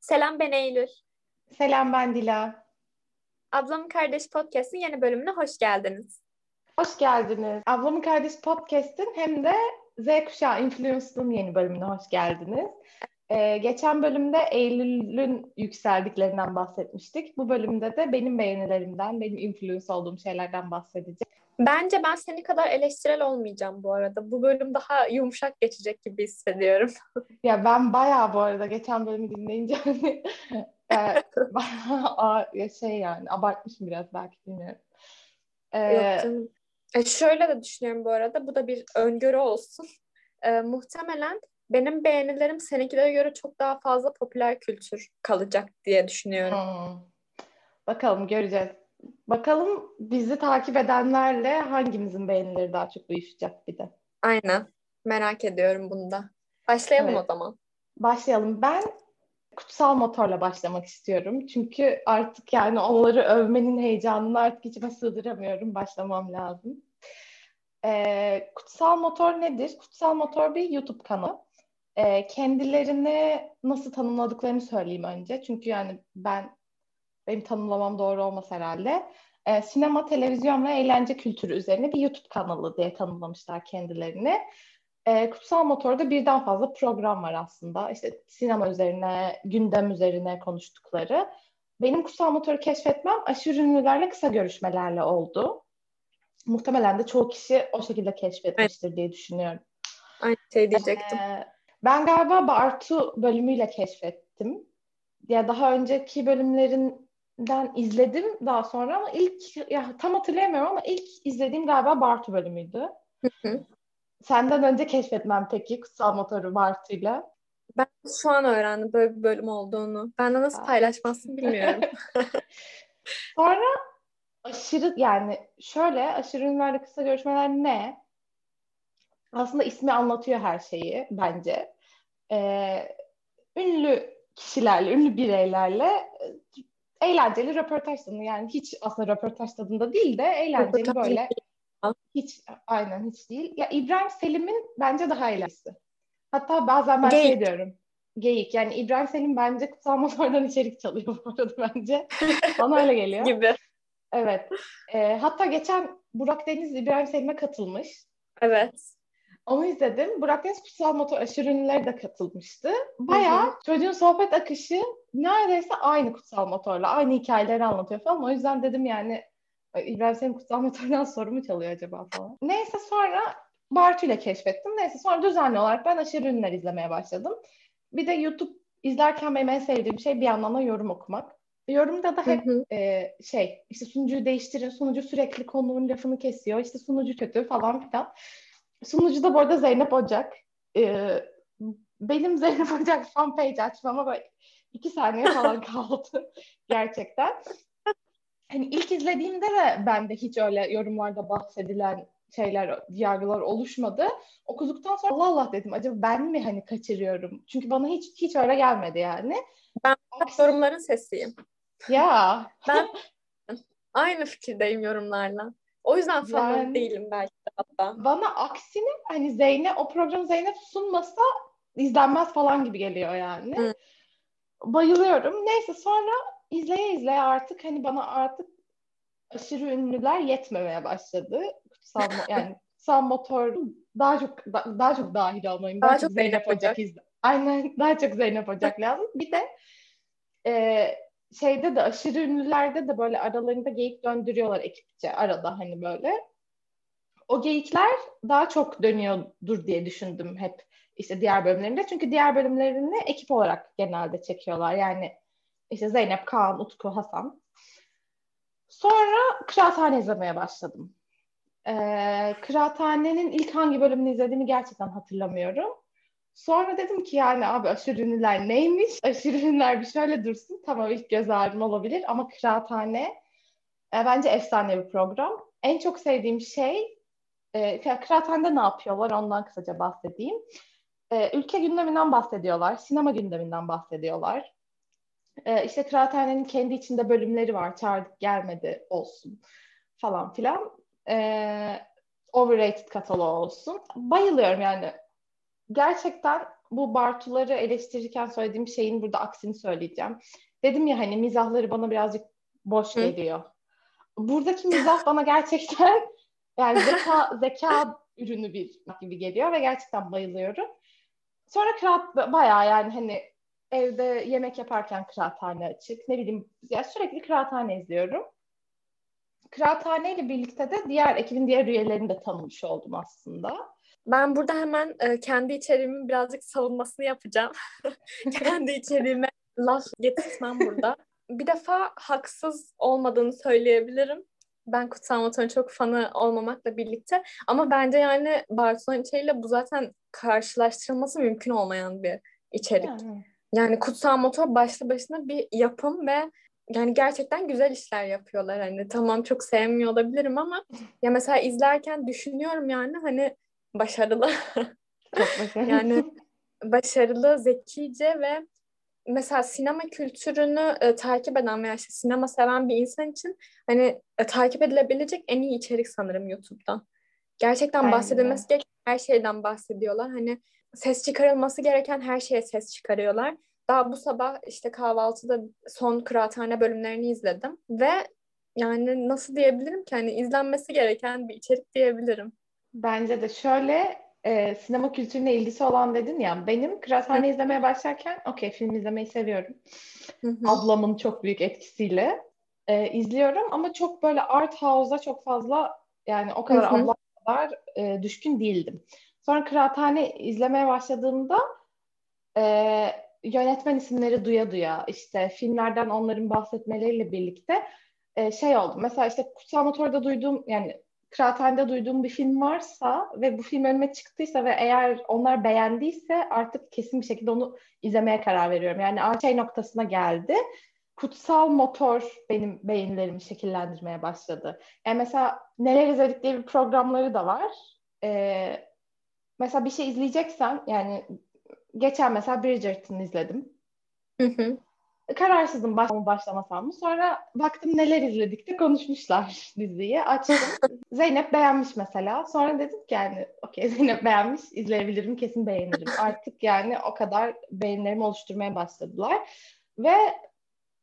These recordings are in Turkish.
Selam ben Eylül. Selam ben Dila. Ablamın Kardeş Podcast'ın yeni bölümüne hoş geldiniz. Hoş geldiniz. Ablamın Kardeş Podcast'ın hem de Z kuşağı influencer'ın yeni bölümüne hoş geldiniz. Ee, geçen bölümde Eylül'ün yükseldiklerinden bahsetmiştik. Bu bölümde de benim beğenilerimden, benim influence olduğum şeylerden bahsedeceğim. Bence ben seni kadar eleştirel olmayacağım bu arada. Bu bölüm daha yumuşak geçecek gibi hissediyorum. ya ben bayağı bu arada geçen bölümü dinleyince hani e, bayağı şey yani abartmışım biraz belki bilmiyorum. Ee, Yok canım. E şöyle de düşünüyorum bu arada. Bu da bir öngörü olsun. E, muhtemelen benim beğenilerim seninkilere göre çok daha fazla popüler kültür kalacak diye düşünüyorum. Hmm. Bakalım göreceğiz. Bakalım bizi takip edenlerle hangimizin beğenileri daha çok uyuşacak bir de. Aynen. Merak ediyorum bunu da. Başlayalım evet. o zaman. Başlayalım. Ben kutsal motorla başlamak istiyorum. Çünkü artık yani onları övmenin heyecanını artık içime sığdıramıyorum. Başlamam lazım. Ee, kutsal motor nedir? Kutsal motor bir YouTube kanalı. Ee, kendilerini nasıl tanımladıklarını söyleyeyim önce. Çünkü yani ben benim tanımlamam doğru olmaz herhalde. E, sinema, televizyon ve eğlence kültürü üzerine bir YouTube kanalı diye tanımlamışlar kendilerini. E, Kutsal Motor'da birden fazla program var aslında. İşte sinema üzerine, gündem üzerine konuştukları. Benim Kutsal Motor'u keşfetmem aşırı ünlülerle kısa görüşmelerle oldu. Muhtemelen de çoğu kişi o şekilde keşfetmiştir evet. diye düşünüyorum. Aynı şey diyecektim. Ee, ben galiba Bartu bölümüyle keşfettim. Ya daha önceki bölümlerin den izledim daha sonra ama ilk ya tam hatırlayamıyorum ama ilk izlediğim galiba Bartu bölümüydü. Senden önce keşfetmem peki kutsal motoru Bartu'yla. Ben şu an öğrendim böyle bir bölüm olduğunu. Ben de nasıl paylaşmazsın bilmiyorum. sonra aşırı yani şöyle aşırı ünlülerle kısa görüşmeler ne? Aslında ismi anlatıyor her şeyi bence. Ee, ünlü kişilerle, ünlü bireylerle eğlenceli röportaj tadında yani hiç aslında röportaj tadında değil de eğlenceli röportaj böyle hiç aynen hiç değil. Ya İbrahim Selim'in bence daha eğlenceli. Hatta bazen ben şey Geyik. şey diyorum. Geyik. Yani İbrahim Selim bence kutsal motordan içerik çalıyor bu arada bence. Bana öyle geliyor. Gibi. Evet. Ee, hatta geçen Burak Deniz İbrahim Selim'e katılmış. Evet. Onu izledim. Burak Deniz Kutsal Motor aşırı ünlüleri de katılmıştı. Hı-hı. çocuğun sohbet akışı neredeyse aynı Kutsal Motor'la. Aynı hikayeleri anlatıyor falan. O yüzden dedim yani İbrahim senin Kutsal Motor'dan soru mu çalıyor acaba falan. Neyse sonra Bartu ile keşfettim. Neyse sonra düzenli olarak ben aşırı ünlüler izlemeye başladım. Bir de YouTube izlerken benim en sevdiğim şey bir yandan da yorum okumak. Yorumda da hep E, şey işte sunucuyu değiştirin, sunucu sürekli konuğun lafını kesiyor, işte sunucu kötü falan filan. Sunucu da bu arada Zeynep Ocak. Ee, benim Zeynep Ocak fan page açmama böyle iki saniye falan kaldı gerçekten. Hani ilk izlediğimde de bende hiç öyle yorumlarda bahsedilen şeyler, yargılar oluşmadı. Okuduktan sonra Allah Allah dedim acaba ben mi hani kaçırıyorum? Çünkü bana hiç hiç öyle gelmedi yani. Ben Aksi... yorumların sesiyim. Ya. ben aynı fikirdeyim yorumlarla. O yüzden fanım yani, değilim belki de hatta. Bana aksine hani Zeynep o programı Zeynep sunmasa izlenmez falan gibi geliyor yani. Hı. Bayılıyorum. Neyse sonra izleye izleye artık hani bana artık aşırı ünlüler yetmemeye başladı. Kutsal yani kutsal motor daha çok daha çok dahil olmayı. Daha, daha çok Zeynep Ocak izle. Aynen daha çok Zeynep Ocak lazım. Bir de e, şeyde de aşırı ünlülerde de böyle aralarında geyik döndürüyorlar ekipçe arada hani böyle. O geyikler daha çok dönüyordur diye düşündüm hep işte diğer bölümlerinde. Çünkü diğer bölümlerini ekip olarak genelde çekiyorlar. Yani işte Zeynep, Kaan, Utku, Hasan. Sonra Kıraathane izlemeye başladım. Ee, Kıraathane'nin ilk hangi bölümünü izlediğimi gerçekten hatırlamıyorum. Sonra dedim ki yani abi aşırı ünlüler neymiş? Aşırı ünlüler bir şöyle dursun. Tamam ilk göz ağrım olabilir ama Kıraathane e, bence efsane bir program. En çok sevdiğim şey e, Kıraathane'de ne yapıyorlar ondan kısaca bahsedeyim. E, ülke gündeminden bahsediyorlar. Sinema gündeminden bahsediyorlar. E, işte Kıraathane'nin kendi içinde bölümleri var. Çağırdık gelmedi olsun falan filan. E, overrated kataloğu olsun. Bayılıyorum yani gerçekten bu Bartuları eleştirirken söylediğim şeyin burada aksini söyleyeceğim. Dedim ya hani mizahları bana birazcık boş Hı. geliyor. Buradaki mizah bana gerçekten yani zeka zeka ürünü bir gibi geliyor ve gerçekten bayılıyorum. Sonra kıraat bayağı yani hani evde yemek yaparken kıraathane açık. Ne bileyim ya sürekli kıraathane izliyorum. Kıraathane ile birlikte de diğer ekibin diğer üyelerini de tanımış oldum aslında. Ben burada hemen e, kendi içeriğimin birazcık savunmasını yapacağım. kendi içeriğime laf getirmem burada. Bir defa haksız olmadığını söyleyebilirim. Ben Kutsal Motor'un çok fanı olmamakla birlikte. Ama bence yani Barcelona içeriğiyle bu zaten karşılaştırılması mümkün olmayan bir içerik. Yani, yani Kutsal Motor başlı başına bir yapım ve yani gerçekten güzel işler yapıyorlar. Hani tamam çok sevmiyor olabilirim ama ya mesela izlerken düşünüyorum yani hani başarılı. Çok başarılı. yani başarılı, zekice ve mesela sinema kültürünü e, takip eden veya işte sinema seven bir insan için hani e, takip edilebilecek en iyi içerik sanırım YouTube'dan. Gerçekten Aynen. bahsedilmesi gereken her şeyden bahsediyorlar. Hani ses çıkarılması gereken her şeye ses çıkarıyorlar. Daha bu sabah işte kahvaltıda son kıraathane bölümlerini izledim ve yani nasıl diyebilirim ki hani izlenmesi gereken bir içerik diyebilirim. Bence de şöyle e, sinema kültürüne ilgisi olan dedin ya benim kıraathane izlemeye başlarken okey film izlemeyi seviyorum. Ablamın çok büyük etkisiyle e, izliyorum ama çok böyle art house'a çok fazla yani o kadar abla kadar e, düşkün değildim. Sonra kıraathane izlemeye başladığımda e, yönetmen isimleri duya duya işte filmlerden onların bahsetmeleriyle birlikte e, şey oldu. Mesela işte Kutsal Motor'da duyduğum yani Kıraathane'de duyduğum bir film varsa ve bu film önüme çıktıysa ve eğer onlar beğendiyse artık kesin bir şekilde onu izlemeye karar veriyorum. Yani şey noktasına geldi. Kutsal Motor benim beyinlerimi şekillendirmeye başladı. Yani mesela neler izledik diye bir programları da var. Ee, mesela bir şey izleyeceksen yani geçen mesela Bridgerton izledim. Hı hı kararsızım başlamam başlamasam mı. Sonra baktım neler izledik de konuşmuşlar diziyi. Açtım. Zeynep beğenmiş mesela. Sonra dedim ki yani okey Zeynep beğenmiş izleyebilirim kesin beğenirim. Artık yani o kadar beğenilerimi oluşturmaya başladılar. Ve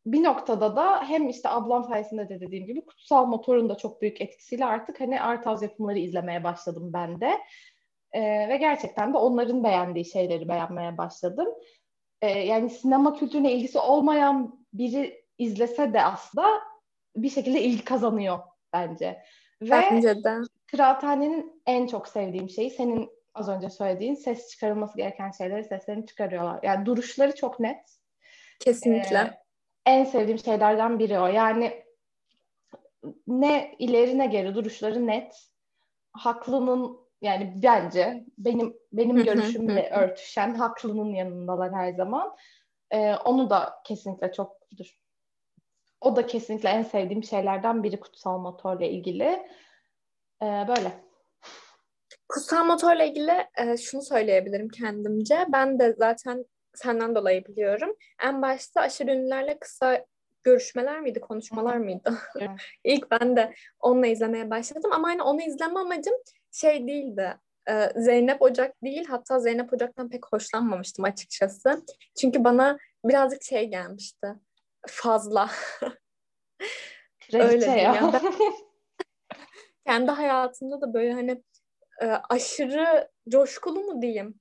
bir noktada da hem işte ablam sayesinde de dediğim gibi kutsal motorun da çok büyük etkisiyle artık hani art yapımları izlemeye başladım ben de. Ee, ve gerçekten de onların beğendiği şeyleri beğenmeye başladım e, yani sinema kültürüne ilgisi olmayan biri izlese de aslında bir şekilde ilgi kazanıyor bence. Ve bence de. Kıraathanenin en çok sevdiğim şeyi senin az önce söylediğin ses çıkarılması gereken şeyleri seslerini çıkarıyorlar. Yani duruşları çok net. Kesinlikle. Ee, en sevdiğim şeylerden biri o. Yani ne ileri ne geri duruşları net. Haklının yani bence benim benim görüşümle örtüşen haklının yanındalar her zaman. Ee, onu da kesinlikle çok dur. O da kesinlikle en sevdiğim şeylerden biri kutsal motorla ilgili. Ee, böyle. Kutsal motorla ilgili e, şunu söyleyebilirim kendimce. Ben de zaten senden dolayı biliyorum. En başta aşırı ünlülerle kısa görüşmeler miydi, konuşmalar mıydı? İlk ben de onunla izlemeye başladım. Ama hani onu izleme amacım şey değildi. E, Zeynep Ocak değil hatta Zeynep Ocak'tan pek hoşlanmamıştım açıkçası. Çünkü bana birazcık şey gelmişti. Fazla. Öyle ya. Yani ben, kendi hayatımda da böyle hani e, aşırı coşkulu mu diyeyim?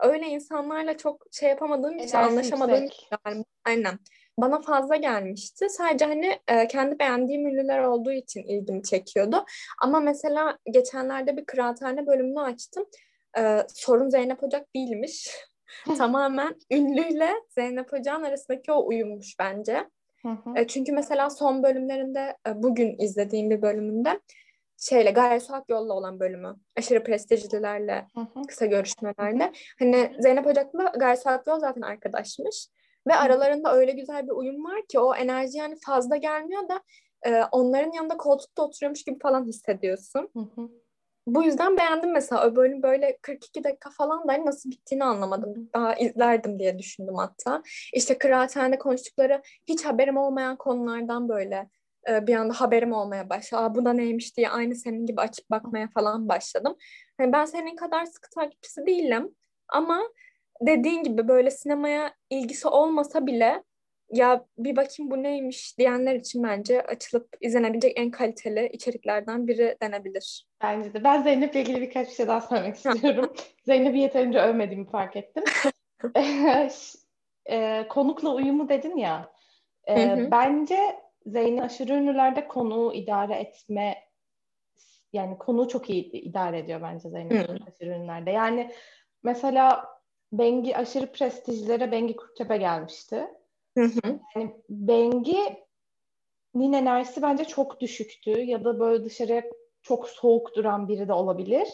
Öyle insanlarla çok şey yapamadığım için anlaşamadığım için yani, aynen bana fazla gelmişti. Sadece hani e, kendi beğendiğim ünlüler olduğu için ilgimi çekiyordu. Ama mesela geçenlerde bir kıraathane bölümünü açtım. E, sorun Zeynep Ocak değilmiş. Tamamen ünlüyle Zeynep Ocak'ın arasındaki o uyummuş bence. E, çünkü mesela son bölümlerinde e, bugün izlediğim bir bölümünde şeyle Gaye Suat Yol'la olan bölümü. Aşırı prestijlilerle kısa görüşmelerle. Hani Zeynep Ocak'la Gaye Suat Yol zaten arkadaşmış. Ve aralarında öyle güzel bir uyum var ki o enerji yani fazla gelmiyor da e, onların yanında koltukta oturuyormuş gibi falan hissediyorsun. Hı hı. Bu yüzden beğendim mesela. O bölüm böyle 42 dakika falan da hani nasıl bittiğini anlamadım. Daha izlerdim diye düşündüm hatta. İşte kıraathanede konuştukları hiç haberim olmayan konulardan böyle e, bir anda haberim olmaya başladı. Aa, bu da neymiş diye aynı senin gibi açıp bakmaya falan başladım. Yani ben senin kadar sıkı takipçisi değilim ama dediğin gibi böyle sinemaya ilgisi olmasa bile ya bir bakayım bu neymiş diyenler için bence açılıp izlenebilecek en kaliteli içeriklerden biri denebilir. Bence de. Ben Zeynep'le ilgili birkaç bir şey daha söylemek istiyorum. Zeynep'i yeterince övmediğimi fark ettim. e, konukla uyumu dedin ya. E, bence Zeynep aşırı ünlülerde konuğu idare etme yani konuğu çok iyi idare ediyor bence Zeynep aşırı ünlülerde. Yani mesela Bengi aşırı prestijlere Bengi Kurtepe gelmişti. Hı hı. Yani Bengi'nin enerjisi bence çok düşüktü ya da böyle dışarıya çok soğuk duran biri de olabilir.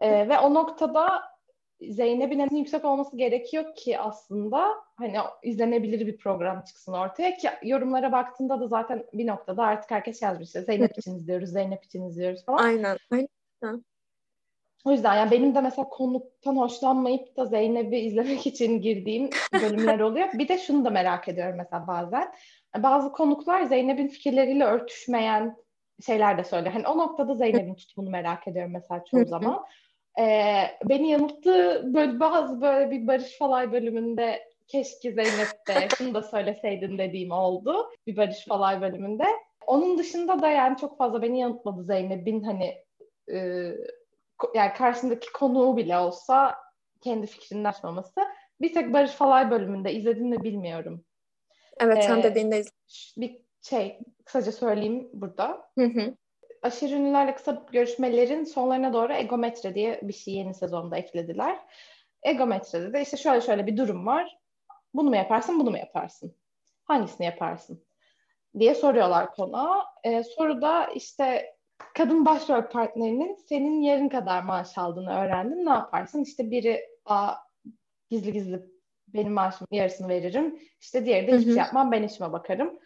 ee, ve o noktada Zeynep'in en yüksek olması gerekiyor ki aslında hani izlenebilir bir program çıksın ortaya ki yorumlara baktığında da zaten bir noktada artık herkes yazmış. Zeynep için izliyoruz, Zeynep için izliyoruz falan. Aynen. Aynen. O yüzden yani benim de mesela konuktan hoşlanmayıp da Zeynep'i izlemek için girdiğim bölümler oluyor. Bir de şunu da merak ediyorum mesela bazen. Bazı konuklar Zeynep'in fikirleriyle örtüşmeyen şeyler de söylüyor. Hani o noktada Zeynep'in tutumunu merak ediyorum mesela çoğu zaman. Ee, beni yanılttı böyle bazı böyle bir Barış Falay bölümünde keşke Zeynep de şunu da söyleseydin dediğim oldu. Bir Barış Falay bölümünde. Onun dışında da yani çok fazla beni yanıltmadı Zeynep'in hani e, yani karşısındaki konuğu bile olsa kendi fikrini açmaması. Bir tek Barış Falay bölümünde izledim mi bilmiyorum. Evet ee, sen dediğinde Bir şey kısaca söyleyeyim burada. Hı hı. Aşırı ünlülerle kısa görüşmelerin sonlarına doğru egometre diye bir şey yeni sezonda eklediler. Egometrede de işte şöyle şöyle bir durum var. Bunu mu yaparsın, bunu mu yaparsın? Hangisini yaparsın? diye soruyorlar konuğa. Ee, soruda işte kadın başrol partnerinin senin yarın kadar maaş aldığını öğrendin. Ne yaparsın? İşte biri a gizli gizli benim maaşımın yarısını veririm. İşte diğeri de hiçbir şey yapmam ben işime bakarım.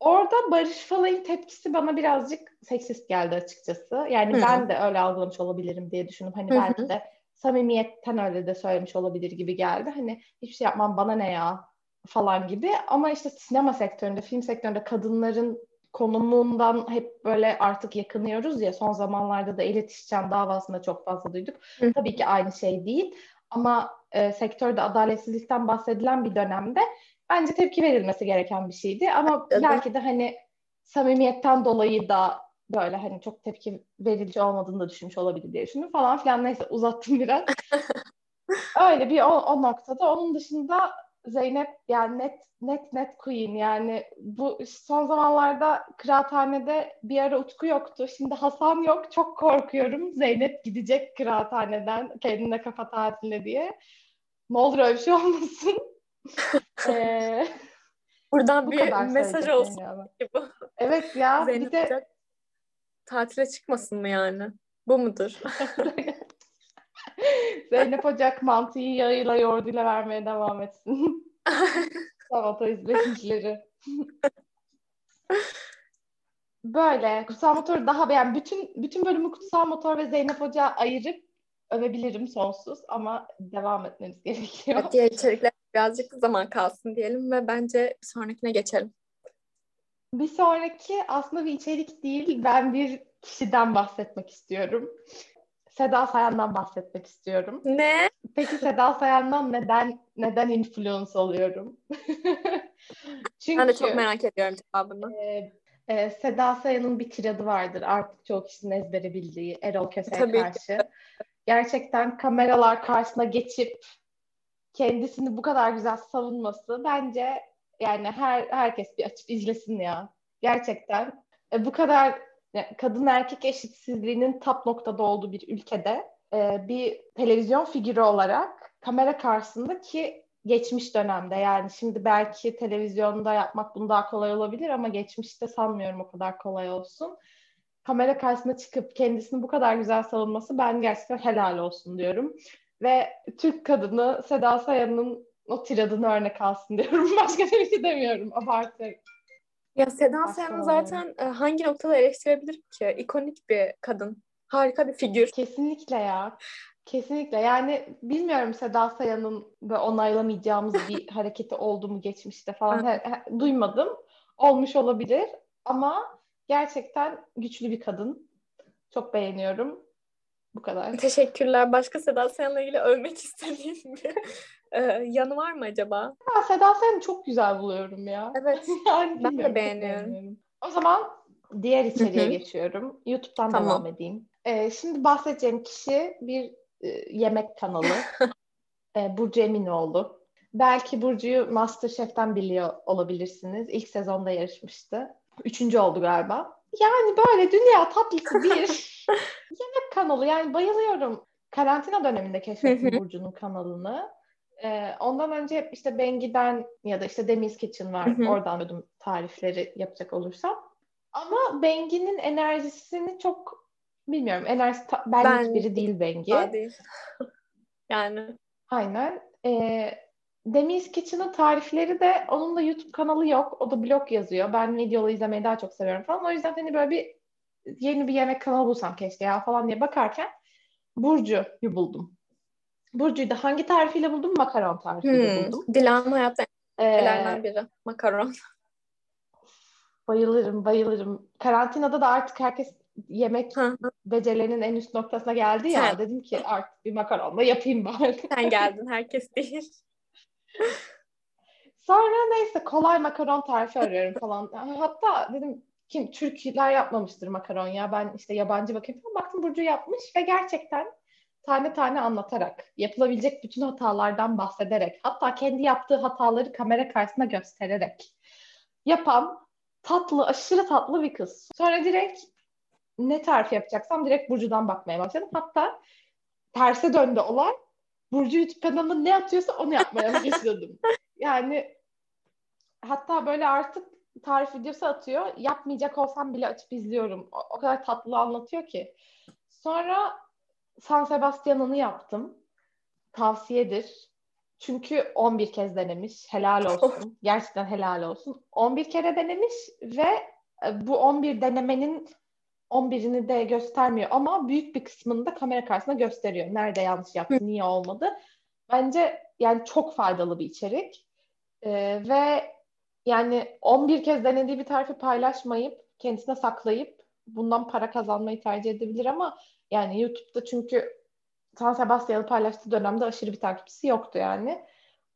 Orada Barış Falay'ın tepkisi bana birazcık seksist geldi açıkçası. Yani Hı-hı. ben de öyle algılamış olabilirim diye düşünüp hani Hı-hı. belki de samimiyetten öyle de söylemiş olabilir gibi geldi. Hani hiçbir şey yapmam bana ne ya falan gibi. Ama işte sinema sektöründe, film sektöründe kadınların konumundan hep böyle artık yakınıyoruz ya son zamanlarda da iletişim davasında çok fazla duyduk. Hı. Tabii ki aynı şey değil ama e, sektörde adaletsizlikten bahsedilen bir dönemde bence tepki verilmesi gereken bir şeydi ama evet. belki de hani samimiyetten dolayı da böyle hani çok tepki verici olmadığını da düşünmüş olabilir diye düşündüm falan filan neyse uzattım biraz. Öyle bir o, o noktada. Onun dışında Zeynep yani net net net queen yani bu son zamanlarda kıraathanede bir ara Utku yoktu. Şimdi Hasan yok. Çok korkuyorum. Zeynep gidecek kıraathaneden kendine kafa tatiline diye. Ne olur öyle bir şey olmasın. ee, Buradan bir mesaj olsun. Bu. Evet ya. Zeynep bir de tatile çıkmasın mı yani? Bu mudur? Zeynep Ocak mantıyı yağıyla yoğurduyla vermeye devam etsin. Salata izleyicileri. Böyle Kutsal Motor daha beğen. Bütün bütün bölümü Kutsal Motor ve Zeynep Hoca ayırıp övebilirim sonsuz ama devam etmemiz gerekiyor. Evet, diğer içerikler birazcık zaman kalsın diyelim ve bence bir sonrakine geçelim. Bir sonraki aslında bir içerik değil. Ben bir kişiden bahsetmek istiyorum. Seda Sayan'dan bahsetmek istiyorum. Ne? Peki Seda Sayan'dan neden neden influence oluyorum? Çünkü ben de çok merak ediyorum cevabını. E, e, Seda Sayan'ın bir tiradı vardır artık çoğu kişinin ezbere bildiği Erol Köse'ye karşı. Ki. Gerçekten kameralar karşısına geçip kendisini bu kadar güzel savunması bence yani her herkes bir açıp izlesin ya. Gerçekten e, bu kadar kadın erkek eşitsizliğinin tap noktada olduğu bir ülkede e, bir televizyon figürü olarak kamera karşısında ki geçmiş dönemde yani şimdi belki televizyonda yapmak bunu daha kolay olabilir ama geçmişte sanmıyorum o kadar kolay olsun. Kamera karşısına çıkıp kendisini bu kadar güzel savunması ben gerçekten helal olsun diyorum. Ve Türk kadını Seda Sayan'ın o tiradını örnek alsın diyorum. Başka bir şey demiyorum. Abartı ya Seda Sayan'ı zaten e, hangi noktada eleştirebilirim ki? İkonik bir kadın. Harika bir figür. Kesinlikle ya. Kesinlikle. Yani bilmiyorum Seda Sayan'ın onaylamayacağımız bir hareketi oldu mu geçmişte falan. He, he, duymadım. Olmuş olabilir ama gerçekten güçlü bir kadın. Çok beğeniyorum. Bu kadar. Teşekkürler. Başka Seda Sayan'la ilgili övmek istediğin bir e, yanı var mı acaba? Ya Seda Sayan'ı çok güzel buluyorum ya. Evet. yani ben de beğeniyorum. beğeniyorum. O zaman diğer içeriğe geçiyorum. YouTube'dan tamam. devam edeyim. Ee, şimdi bahsedeceğim kişi bir e, yemek kanalı. e, Burcu Eminoğlu. Belki Burcu'yu Masterchef'ten biliyor olabilirsiniz. İlk sezonda yarışmıştı. Üçüncü oldu galiba. Yani böyle dünya tatlısı bir yemek kanalı. Yani bayılıyorum. Karantina döneminde keşfettim Burcu'nun kanalını. Ee, ondan önce işte Bengi'den ya da işte Demiz Kitchen var. Oradan dedim tarifleri yapacak olursam. Ama Bengi'nin enerjisini çok bilmiyorum. Enerjisi ta- benlik ben, biri değil Bengi. Değil. yani. Aynen. Ee, Demiz Kitchen'ın tarifleri de onun da YouTube kanalı yok. O da blog yazıyor. Ben videolu izlemeyi daha çok seviyorum falan. O yüzden hani böyle bir yeni bir yemek kanalı bulsam keşke ya falan diye bakarken Burcu'yu buldum. Burcu'yu da hangi tarifiyle buldum? Makaron tarifiyle hmm. buldum. Dilan hayatta ee, biri. Makaron. Bayılırım, bayılırım. Karantinada da artık herkes yemek becerilerinin en üst noktasına geldi ya. Sen. Dedim ki artık bir makaronla yapayım bari. Sen geldin, herkes değil. Sonra neyse kolay makaron tarifi arıyorum falan. Hatta dedim kim Türkler yapmamıştır makaron ya. Ben işte yabancı bakayım falan. Baktım Burcu yapmış ve gerçekten tane tane anlatarak, yapılabilecek bütün hatalardan bahsederek, hatta kendi yaptığı hataları kamera karşısında göstererek yapan tatlı, aşırı tatlı bir kız. Sonra direkt ne tarif yapacaksam direkt Burcu'dan bakmaya başladım. Hatta terse döndü olay. Burcu YouTube kanalında ne atıyorsa onu yapmaya başladım. Yani hatta böyle artık tarif videosu atıyor. Yapmayacak olsam bile açıp izliyorum. O, o kadar tatlı anlatıyor ki. Sonra San Sebastian'ını yaptım. Tavsiyedir. Çünkü 11 kez denemiş. Helal olsun. Gerçekten helal olsun. 11 kere denemiş ve e, bu 11 denemenin 11'ini de göstermiyor ama büyük bir kısmını da kamera karşısında gösteriyor. Nerede yanlış yaptı, niye olmadı. Bence yani çok faydalı bir içerik. Ee, ve yani 11 kez denediği bir tarifi paylaşmayıp kendisine saklayıp bundan para kazanmayı tercih edebilir ama yani YouTube'da çünkü San Sebastian'ı paylaştığı dönemde aşırı bir takipçisi yoktu yani.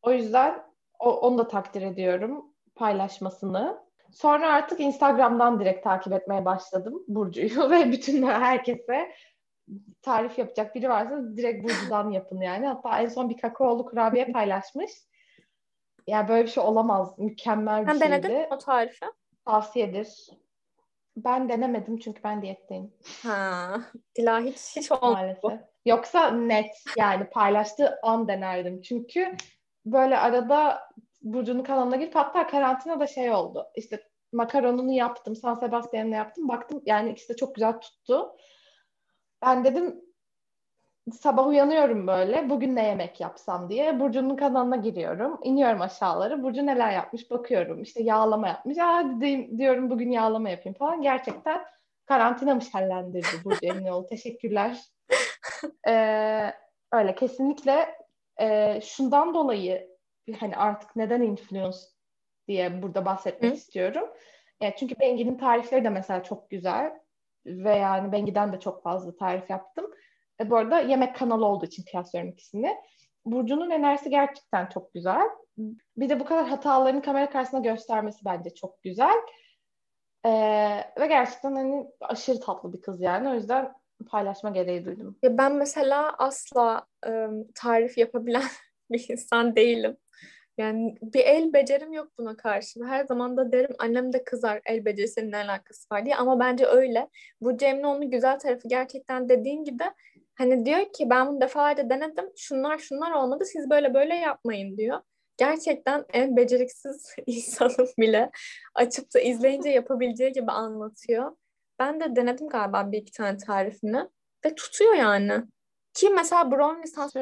O yüzden o, onu da takdir ediyorum paylaşmasını. Sonra artık Instagram'dan direkt takip etmeye başladım Burcu'yu ve bütün herkese tarif yapacak biri varsa direkt Burcu'dan yapın yani. Hatta en son bir kakaolu kurabiye paylaşmış. Ya yani böyle bir şey olamaz. Mükemmel bir Sen şeydi. Sen denedin o tarifi? Tavsiyedir. Ben denemedim çünkü ben diyetteyim. Ha, Dila hiç, hiç olmadı. Maalesef. Yoksa net yani paylaştığı an denerdim. Çünkü böyle arada Burcu'nun kanalına girip hatta karantina da şey oldu. İşte makaronunu yaptım. San Sebastian'la yaptım. Baktım yani ikisi de çok güzel tuttu. Ben dedim sabah uyanıyorum böyle. Bugün ne yemek yapsam diye. Burcu'nun kanalına giriyorum. iniyorum aşağıları. Burcu neler yapmış bakıyorum. İşte yağlama yapmış. Aa diyorum bugün yağlama yapayım falan. Gerçekten karantina şenlendirdi Burcu Eminoğlu. Teşekkürler. Ee, öyle kesinlikle e, şundan dolayı hani artık neden influence diye burada bahsetmek Hı? istiyorum. E, çünkü Bengi'nin tarifleri de mesela çok güzel ve yani Bengi'den de çok fazla tarif yaptım. E, bu arada yemek kanalı olduğu için kıyaslıyorum ikisini. Burcu'nun enerjisi gerçekten çok güzel. Bir de bu kadar hatalarını kamera karşısında göstermesi bence çok güzel. Ee, ve gerçekten hani aşırı tatlı bir kız yani. O yüzden paylaşma gereği duydum. Ya ben mesela asla ıı, tarif yapabilen bir insan değilim. Yani bir el becerim yok buna karşı. Her zaman da derim annem de kızar el becerisinin alakası var diye. Ama bence öyle. Bu Cem'le onun güzel tarafı gerçekten dediğin gibi hani diyor ki ben bunu defalarca denedim. Şunlar şunlar olmadı. Siz böyle böyle yapmayın diyor. Gerçekten en beceriksiz insanım bile açıp da izleyince yapabileceği gibi anlatıyor. Ben de denedim galiba bir iki tane tarifini ve tutuyor yani. Ki mesela brownie lisans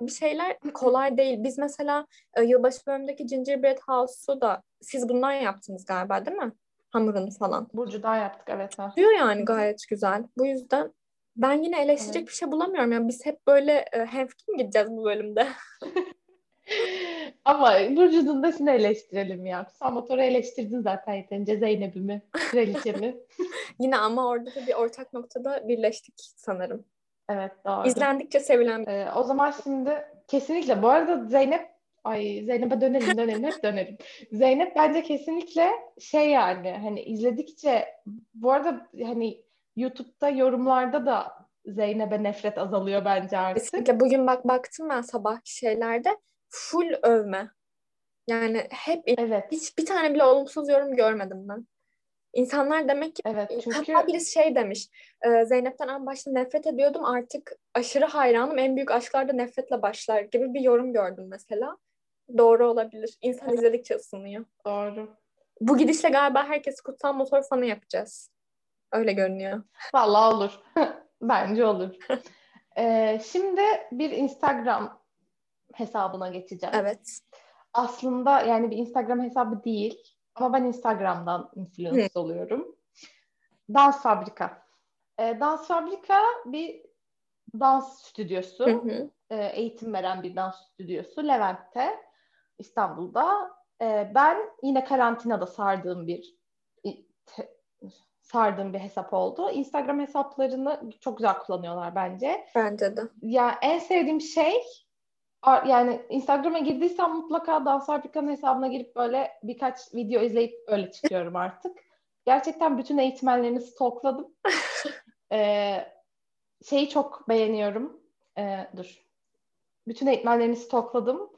bir şeyler kolay değil. Biz mesela e, yılbaşı bölümündeki Gingerbread House'u da siz bundan yaptınız galiba değil mi? Hamurunu falan. Burcu'dan yaptık evet. Diyor yani gayet güzel. Bu yüzden ben yine eleştirecek evet. bir şey bulamıyorum. Yani biz hep böyle e, hemfikir gideceğiz bu bölümde? Ama Burcu'nun da şunu eleştirelim ya. Sen motoru eleştirdin zaten yeterince Zeynep'imi, kraliçemi. Yine ama orada da bir ortak noktada birleştik sanırım. Evet doğru. İzlendikçe sevilen. Ee, o zaman şimdi kesinlikle bu arada Zeynep ay Zeynep'e dönelim dönelim hep dönelim. Zeynep bence kesinlikle şey yani hani izledikçe bu arada hani YouTube'da yorumlarda da Zeynep'e nefret azalıyor bence artık. Kesinlikle bugün bak baktım ben sabah şeylerde full övme. Yani hep evet. hiç bir tane bile olumsuz yorum görmedim ben. İnsanlar demek ki evet, çünkü... hatta birisi şey demiş e, Zeynep'ten en başta nefret ediyordum artık aşırı hayranım en büyük aşklar da nefretle başlar gibi bir yorum gördüm mesela. Doğru olabilir. İnsan evet. izledikçe ısınıyor. Doğru. Bu gidişle galiba herkes kutsal motor fanı yapacağız. Öyle görünüyor. Vallahi olur. Bence olur. ee, şimdi bir Instagram hesabına geçeceğim. Evet. Aslında yani bir Instagram hesabı değil ama ben Instagram'dan influence Hı. oluyorum. Dans Fabrika. Ee, dans Fabrika bir dans stüdyosu. Hı hı. Ee, eğitim veren bir dans stüdyosu Levent'te, İstanbul'da. Ee, ben yine karantinada sardığım bir te, sardığım bir hesap oldu. Instagram hesaplarını çok güzel kullanıyorlar bence. Bence de. Ya en sevdiğim şey yani Instagram'a girdiysem mutlaka Dans Fabrika'nın hesabına girip böyle birkaç video izleyip öyle çıkıyorum artık. Gerçekten bütün eğitmenlerini stalkladım. ee, şeyi çok beğeniyorum. Ee, dur. Bütün eğitmenlerini stalkladım.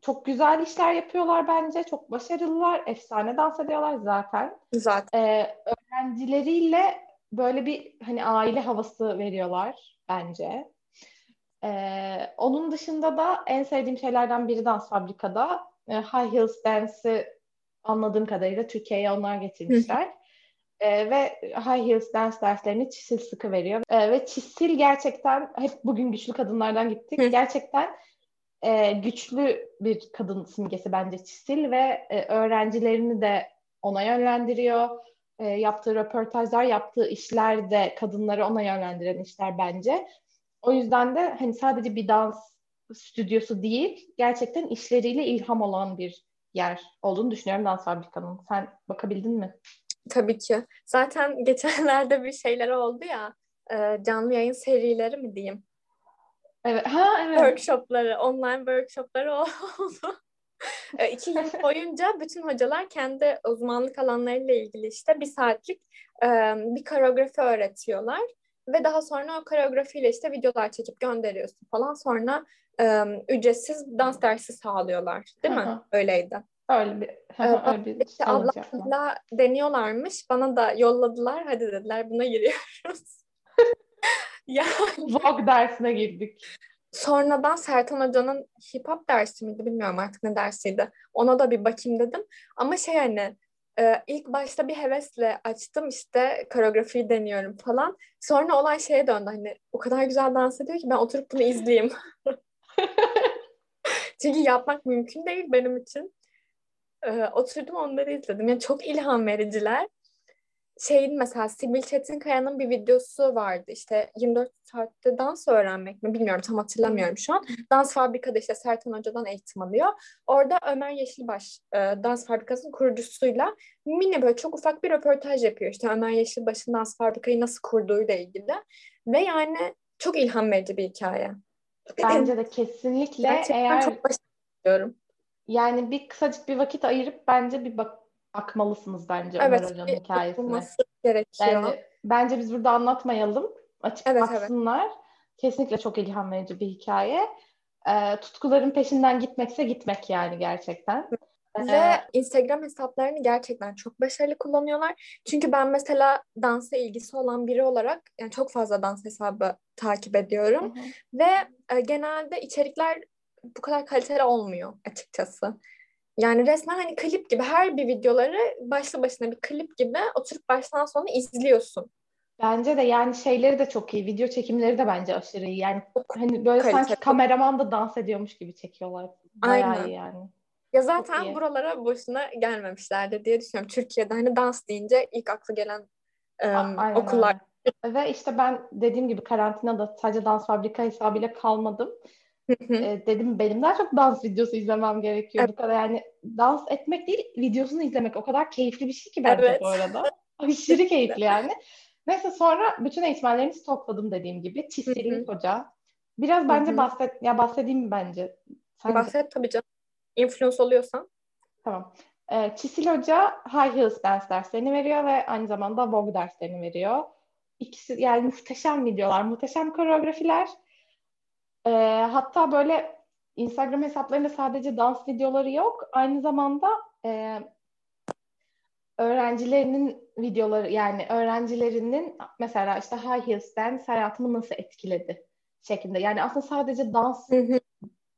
Çok güzel işler yapıyorlar bence. Çok başarılılar. Efsane dans ediyorlar zaten. Zaten. Ee, öğrencileriyle böyle bir hani aile havası veriyorlar bence. Ee, onun dışında da en sevdiğim şeylerden biri Dans Fabrika'da. E, High Heels Dance'i anladığım kadarıyla Türkiye'ye onlar getirmişler. ee, ve High Heels Dance derslerini Çisil sıkı veriyor. Ee, ve Çisil gerçekten, hep bugün güçlü kadınlardan gittik. Hı. Gerçekten e, güçlü bir kadın simgesi bence Çisil ve e, öğrencilerini de ona yönlendiriyor. E, yaptığı röportajlar, yaptığı işler de kadınları ona yönlendiren işler bence. O yüzden de hani sadece bir dans stüdyosu değil, gerçekten işleriyle ilham olan bir yer olduğunu düşünüyorum Dans Fabrika'nın. Sen bakabildin mi? Tabii ki. Zaten geçenlerde bir şeyler oldu ya, e, canlı yayın serileri mi diyeyim? Evet. Ha evet. Workshopları, online workshopları oldu. E, iki yıl boyunca bütün hocalar kendi uzmanlık alanlarıyla ilgili işte bir saatlik e, bir koreografi öğretiyorlar ve daha sonra o koreografiyle işte videolar çekip gönderiyorsun falan. Sonra e, ücretsiz dans dersi sağlıyorlar. Değil mi? Öyleydi. Öyle bir, öyle bir işte ablamla deniyorlarmış. Bana da yolladılar. Hadi dediler buna giriyoruz. yani... Vogue dersine girdik. Sonradan Sertan Hoca'nın hip hop dersi miydi bilmiyorum artık ne dersiydi. Ona da bir bakayım dedim. Ama şey hani ee, ilk başta bir hevesle açtım işte koreografiyi deniyorum falan. Sonra olay şeye döndü hani o kadar güzel dans ediyor ki ben oturup bunu izleyeyim. Çünkü yapmak mümkün değil benim için. Ee, oturdum onları izledim. Yani çok ilham vericiler şeyin mesela Sibil Çetinkaya'nın bir videosu vardı. İşte 24 saatte dans öğrenmek mi bilmiyorum tam hatırlamıyorum şu an. Dans Fabrika'da işte Sertan Hoca'dan eğitim alıyor. Orada Ömer Yeşilbaş e, Dans Fabrikası'nın kurucusuyla mini böyle çok ufak bir röportaj yapıyor. İşte Ömer Yeşilbaş'ın Dans Fabrika'yı nasıl kurduğuyla ilgili. Ve yani çok ilham verici bir hikaye. Bence de kesinlikle Gerçekten eğer çok başarılı Yani bir kısacık bir vakit ayırıp bence bir bak bakmalısınız bence evet, Ömer Hoca'nın hikayesine. gerekiyor. Yani, bence biz burada anlatmayalım. Açık evet, baksınlar. Evet. Kesinlikle çok ilham verici bir hikaye. Ee, tutkuların peşinden gitmekse gitmek yani gerçekten. Ve ee, Instagram hesaplarını gerçekten çok başarılı kullanıyorlar. Çünkü ben mesela dansa ilgisi olan biri olarak yani çok fazla dans hesabı takip ediyorum. Hı hı. Ve e, genelde içerikler bu kadar kaliteli olmuyor açıkçası. Yani resmen hani klip gibi her bir videoları başlı başına bir klip gibi oturup baştan sona izliyorsun. Bence de yani şeyleri de çok iyi. Video çekimleri de bence aşırı iyi. Yani hani böyle Kaliteli. sanki kameraman da dans ediyormuş gibi çekiyorlar. Bayağı Aynen. iyi yani. Ya zaten buralara boşuna gelmemişlerdir diye düşünüyorum. Türkiye'de hani dans deyince ilk aklı gelen um, okullar. Öyle. Ve işte ben dediğim gibi karantinada sadece dans fabrika hesabıyla kalmadım e, dedim benim daha çok dans videosu izlemem gerekiyor evet. bu kadar yani dans etmek değil videosunu izlemek o kadar keyifli bir şey ki bence evet. bu arada aşırı keyifli yani Neyse sonra bütün eğitmenlerini stokladım dediğim gibi. Çisil'in hoca. Biraz bence bahset ya bahsedeyim bence. Sen Bahset de. tabii canım. Influence oluyorsan. Tamam. Ee, Çisil Hoca High Heels Dance derslerini veriyor ve aynı zamanda Vogue derslerini veriyor. İkisi yani muhteşem videolar, muhteşem koreografiler. Ee, hatta böyle Instagram hesaplarında sadece dans videoları yok. Aynı zamanda e, öğrencilerinin videoları yani öğrencilerinin mesela işte High Heels Dance hayatımı nasıl etkiledi şeklinde. Yani aslında sadece dans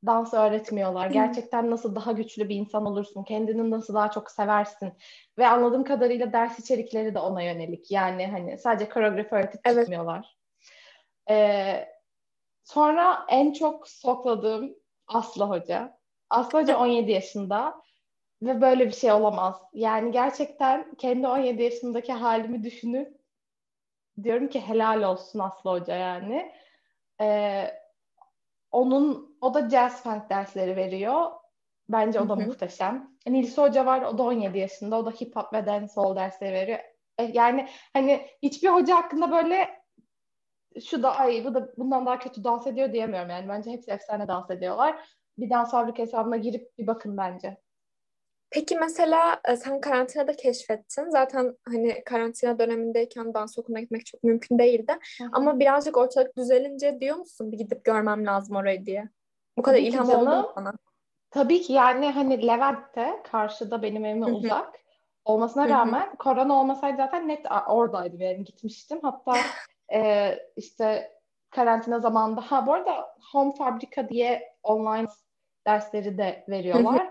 dans öğretmiyorlar. Gerçekten nasıl daha güçlü bir insan olursun, kendini nasıl daha çok seversin. Ve anladığım kadarıyla ders içerikleri de ona yönelik. Yani hani sadece koreografi öğretip evet. çıkmıyorlar. Ee, sonra en çok sokladığım Aslı Hoca. Aslı Hoca 17 yaşında ve böyle bir şey olamaz. Yani gerçekten kendi 17 yaşındaki halimi düşünüp diyorum ki helal olsun Aslı Hoca yani. Ee, onun o da jazz funk dersleri veriyor. Bence o da Hı-hı. muhteşem. Nilsi Hoca var, o da 17 yaşında. O da hip hop ve dancehall dersleri veriyor. E, yani hani hiçbir hoca hakkında böyle şu da ay bu da bundan daha kötü dans ediyor diyemiyorum yani. Bence hepsi efsane dans ediyorlar. Bir dans fabrika hesabına girip bir bakın bence. Peki mesela e, sen karantinada keşfettin. Zaten hani karantina dönemindeyken dans okuluna gitmek çok mümkün değildi. Hı-hı. Ama birazcık ortalık düzelince diyor musun bir gidip görmem lazım orayı diye? Bu kadar Tabii ilham oldu mu sana? Tabii ki yani hani Levent'te karşıda benim evime Hı-hı. uzak olmasına rağmen Hı-hı. korona olmasaydı zaten net oradaydım yani gitmiştim. Hatta e, işte karantina zamanında ha bu arada Home Fabrika diye online dersleri de veriyorlar.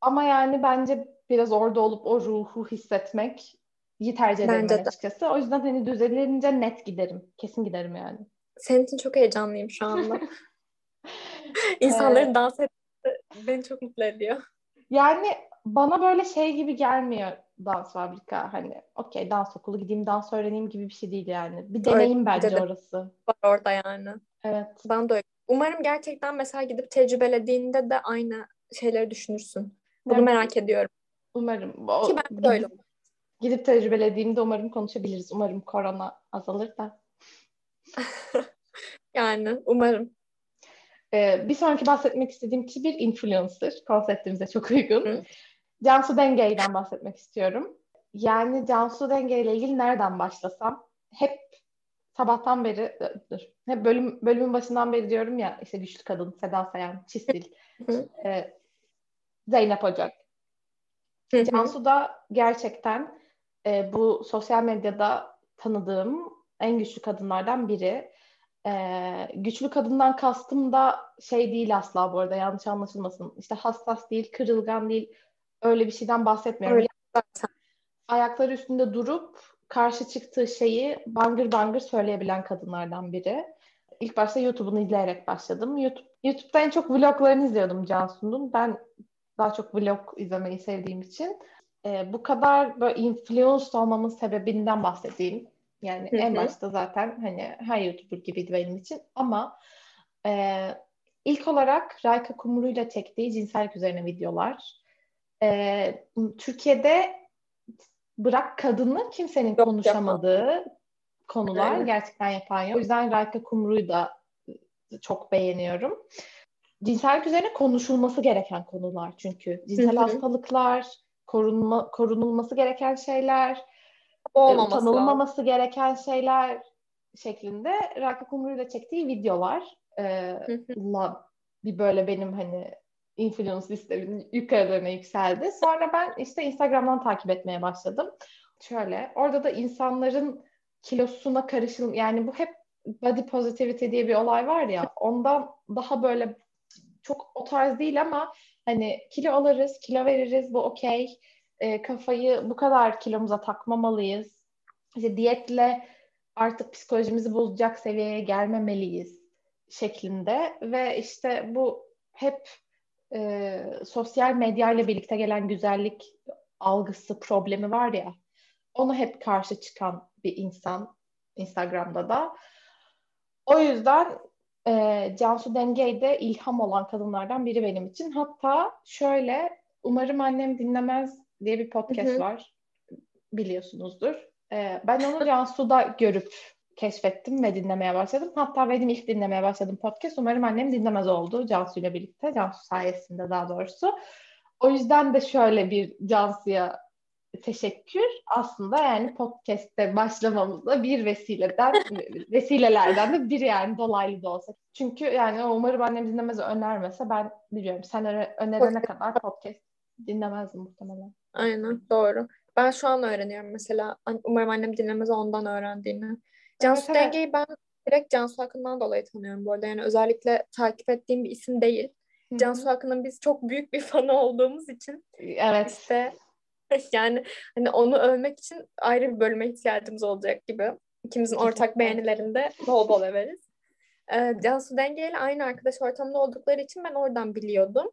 Ama yani bence biraz orada olup o ruhu hissetmek iyi tercih ederim bence açıkçası. O yüzden hani düzelince net giderim. Kesin giderim yani. Senin için çok heyecanlıyım şu anda. İnsanların dans etmesi beni çok mutlu ediyor. Yani bana böyle şey gibi gelmiyor dans fabrika. Hani okey dans okulu gideyim dans öğreneyim gibi bir şey değil yani. Bir deneyim öyle, bence de. orası. Var orada yani. Evet. Ben de öyle. Umarım gerçekten mesela gidip tecrübelediğinde de aynı şeyleri düşünürsün. Bunu evet. merak ediyorum. Umarım. O, Ki ben de öyle Gidip tecrübelediğimde umarım konuşabiliriz. Umarım korona azalır da. yani umarım. Ee, bir sonraki bahsetmek istediğim kişi bir influencer. Konseptimize çok uygun. Hı. Cansu Denge'den bahsetmek istiyorum. Yani Cansu Denge ile ilgili nereden başlasam? Hep sabahtan beri dur. Hep bölüm bölümün başından beri diyorum ya işte güçlü kadın Seda Sayan, Çistil. e, Zeynep Ocak. Cansu da gerçekten e, bu sosyal medyada tanıdığım en güçlü kadınlardan biri. E, güçlü kadından kastım da şey değil asla bu arada yanlış anlaşılmasın. İşte hassas değil, kırılgan değil. Öyle bir şeyden bahsetmiyorum. Öyle. Ayakları üstünde durup karşı çıktığı şeyi bangır bangır söyleyebilen kadınlardan biri. İlk başta YouTube'unu izleyerek başladım. YouTube, YouTube'da en çok vloglarını izliyordum Cansu'nun. Ben daha çok vlog izlemeyi sevdiğim için. E, bu kadar böyle influenced olmamın sebebinden bahsedeyim. Yani Hı-hı. en başta zaten hani her YouTuber gibiydi benim için ama e, ilk olarak Rayka Kumru ile çektiği cinsellik üzerine videolar. E, Türkiye'de bırak kadını kimsenin yok, konuşamadığı yapma. konular Aynen. gerçekten yapan yok. O yüzden Rayka Kumru'yu da çok beğeniyorum cinsellik üzerine konuşulması gereken konular çünkü. Cinsel Hı-hı. hastalıklar, korunma, korunulması gereken şeyler, e, Olmaması utanılmaması lazım. gereken şeyler şeklinde Raka Kumru ile çektiği videolar e, la, bir böyle benim hani influence listemin yukarılarına yükseldi. Sonra ben işte Instagram'dan takip etmeye başladım. Şöyle orada da insanların kilosuna karışıl yani bu hep body positivity diye bir olay var ya ondan daha böyle çok o tarz değil ama hani kilo alırız, kilo veririz bu okey. E, kafayı bu kadar kilomuza takmamalıyız. İşte diyetle artık psikolojimizi bozacak seviyeye gelmemeliyiz şeklinde ve işte bu hep e, sosyal medya ile birlikte gelen güzellik algısı problemi var ya ona hep karşı çıkan bir insan Instagram'da da. O yüzden e, Cansu Denge'de ilham olan kadınlardan biri benim için. Hatta şöyle Umarım Annem Dinlemez diye bir podcast Hı-hı. var. Biliyorsunuzdur. Ee, ben onu Cansu'da görüp keşfettim ve dinlemeye başladım. Hatta benim ilk dinlemeye başladım podcast. Umarım annem dinlemez oldu Cansu ile birlikte. Cansu sayesinde daha doğrusu. O yüzden de şöyle bir Cansu'ya teşekkür aslında yani podcast'te başlamamızda bir vesileden vesilelerden de biri yani dolaylı da olsa. Çünkü yani umarım annem dinlemez önermese ben biliyorum sen önerene kadar podcast dinlemezdim muhtemelen. Aynen doğru. Ben şu an öğreniyorum mesela. Umarım annem dinlemez ondan öğrendiğini. Cansu evet, Denge'yi ben direkt Cansu Akın'dan dolayı tanıyorum bu arada. Yani özellikle takip ettiğim bir isim değil. Hı-hı. Cansu Akın'ın biz çok büyük bir fanı olduğumuz için evet. işte yani hani onu övmek için ayrı bir bölüme ihtiyacımız olacak gibi. İkimizin ortak beğenilerinde bol bol överiz. Ee, Cansu Denge ile aynı arkadaş ortamında oldukları için ben oradan biliyordum.